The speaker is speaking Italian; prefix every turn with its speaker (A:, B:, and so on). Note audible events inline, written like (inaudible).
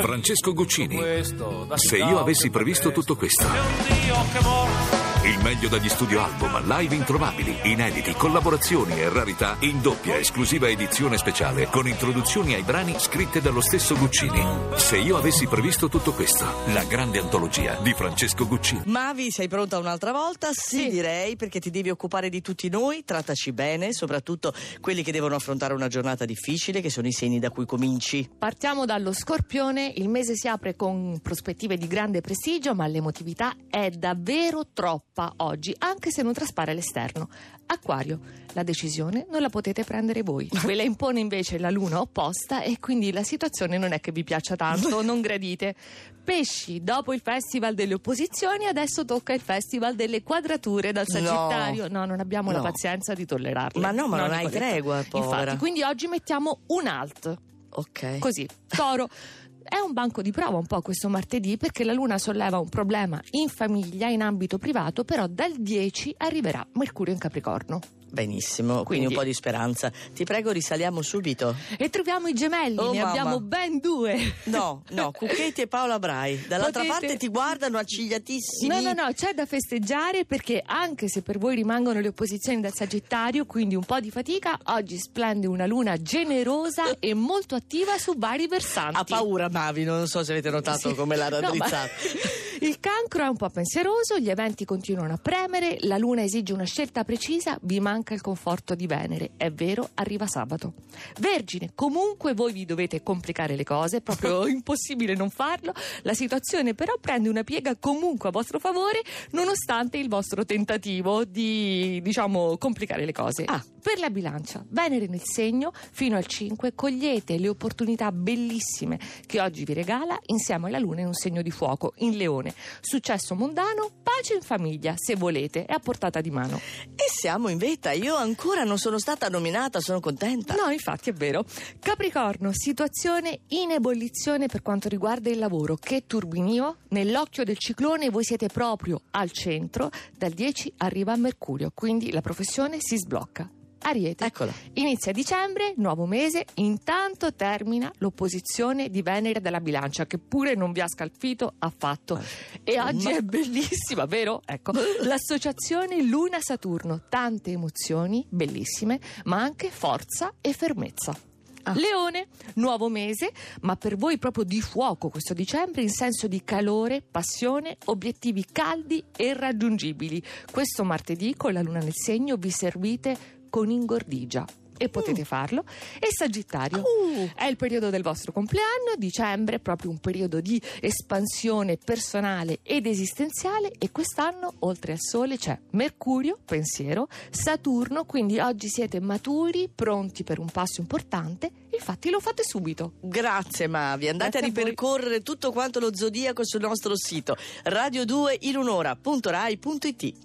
A: Francesco Guccini. Se io avessi previsto tutto questo. Il meglio dagli studio album, live introvabili, inediti, collaborazioni e rarità in doppia esclusiva edizione speciale con introduzioni ai brani scritte dallo stesso Guccini. Se io avessi previsto tutto questo, la grande antologia di Francesco Guccini.
B: Mavi, sei pronta un'altra volta? Sì,
C: Sì.
B: direi, perché ti devi occupare di tutti noi, trattaci bene, soprattutto quelli che devono affrontare una giornata difficile, che sono i segni da cui cominci.
C: Partiamo dallo scorpione, il mese si apre con prospettive di grande prestigio, ma l'emotività è davvero troppa oggi, anche se non traspare all'esterno. Acquario, la decisione non la potete prendere voi. (laughs) Ve la impone invece la luna opposta e quindi la situazione non è che vi piaccia tanto, (laughs) non gradite. Pesci, dopo il festival delle opposizioni, adesso tocca il festival delle quadrature dal
B: No.
C: Sagittario. No, non abbiamo la
B: No.
C: pazienza di tollerarle.
B: Ma no, ma non hai
C: Nicoletta.
B: tregua, povera.
C: Infatti, quindi oggi mettiamo un alt.
B: Ok.
C: Così, Toro. (laughs) È un banco di prova un po' questo martedì perché la Luna solleva un problema in famiglia, in ambito privato, però dal 10 arriverà Mercurio in Capricorno.
B: Benissimo, quindi,
C: Quindi-
B: un po' di speranza. Ti prego, risaliamo subito.
C: E troviamo i gemelli,
B: Oh,
C: ne
B: mamma.
C: abbiamo ben due.
B: No, no, Cucchetti e Paola Brai. Dall'altra
C: Potete-
B: parte ti guardano accigliatissimi.
C: No, no, no, c'è da festeggiare perché anche se per voi rimangono le opposizioni del Sagittario, quindi un po' di fatica, oggi splende una luna generosa e molto attiva su vari versanti.
B: Ha paura Mavi, non so se avete notato
C: Sì.
B: come l'ha (laughs)
C: No, ma-
B: raddrizzata.
C: Il cancro è un po' pensieroso, gli eventi continuano a premere, la luna esige una scelta precisa, vi manca il conforto di Venere. È vero, arriva sabato. Vergine, comunque voi vi dovete complicare le cose, è proprio (laughs) impossibile non farlo. La situazione però prende una piega comunque a vostro favore, nonostante il vostro tentativo di, diciamo, complicare le cose.
B: Ah.
C: Per la bilancia, Venere nel segno, fino al 5, cogliete le opportunità bellissime che oggi vi regala insieme alla luna in un segno di fuoco, in leone. Successo mondano, pace in famiglia, se volete, è a portata di mano.
B: E siamo in vetta, io ancora non sono stata nominata, sono contenta.
C: No, infatti è vero. Capricorno, situazione in ebollizione per quanto riguarda il lavoro. Che turbinio? Nell'occhio del ciclone voi siete proprio al centro, dal 10 arriva Mercurio, quindi la professione si sblocca. Ariete.
B: Eccola.
C: Inizia dicembre, nuovo mese, intanto termina l'opposizione di Venere dalla bilancia, che pure non vi ha scalfito affatto. E oggi
B: Ma-
C: è bellissima, vero? Ecco, (laughs) l'associazione Luna-Saturno, tante emozioni bellissime, ma anche forza e fermezza.
B: Ah.
C: Leone, nuovo mese, ma per voi proprio di fuoco questo dicembre in senso di calore, passione, obiettivi caldi e raggiungibili. Questo martedì con la luna nel segno vi servite con ingordigia e potete farlo. E Sagittario,
B: Uh.
C: è il periodo del vostro compleanno, dicembre, proprio un periodo di espansione personale ed esistenziale e quest'anno oltre al Sole c'è Mercurio, pensiero, Saturno, quindi oggi siete maturi, pronti per un passo importante, infatti lo fate subito.
B: Grazie Mavi, andate
C: Grazie a
B: a ripercorrere tutto quanto lo zodiaco sul nostro sito radio2inunora.rai.it